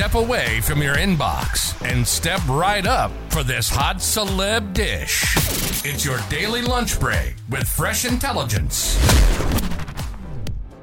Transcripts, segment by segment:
Step away from your inbox and step right up for this hot celeb dish. It's your daily lunch break with fresh intelligence.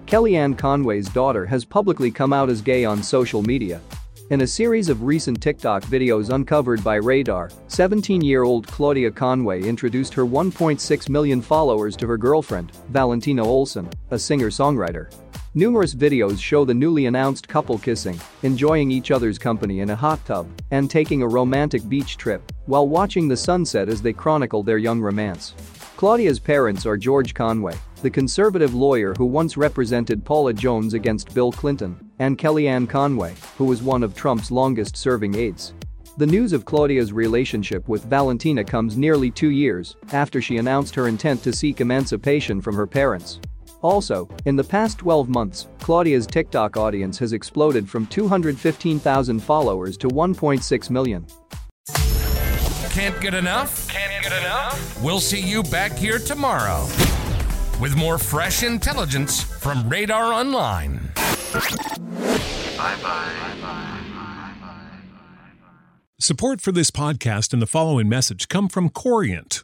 Kellyanne Conway's daughter has publicly come out as gay on social media. In a series of recent TikTok videos uncovered by Radar, 17-year-old Claudia Conway introduced her 1.6 million followers to her girlfriend, Valentina Olson, a singer-songwriter. Numerous videos show the newly announced couple kissing, enjoying each other's company in a hot tub, and taking a romantic beach trip while watching the sunset as they chronicle their young romance. Claudia's parents are George Conway, the conservative lawyer who once represented Paula Jones against Bill Clinton, and Kellyanne Conway, who was one of Trump's longest-serving aides. The news of Claudia's relationship with Valentina comes nearly two years after she announced her intent to seek emancipation from her parents. Also, in the past 12 months, Claudia's TikTok audience has exploded from 215,000 followers to 1.6 million. Can't get enough? Can't get enough? We'll see you back here tomorrow with more fresh intelligence from Radar Online. Bye bye. Support for this podcast and the following message come from Corient.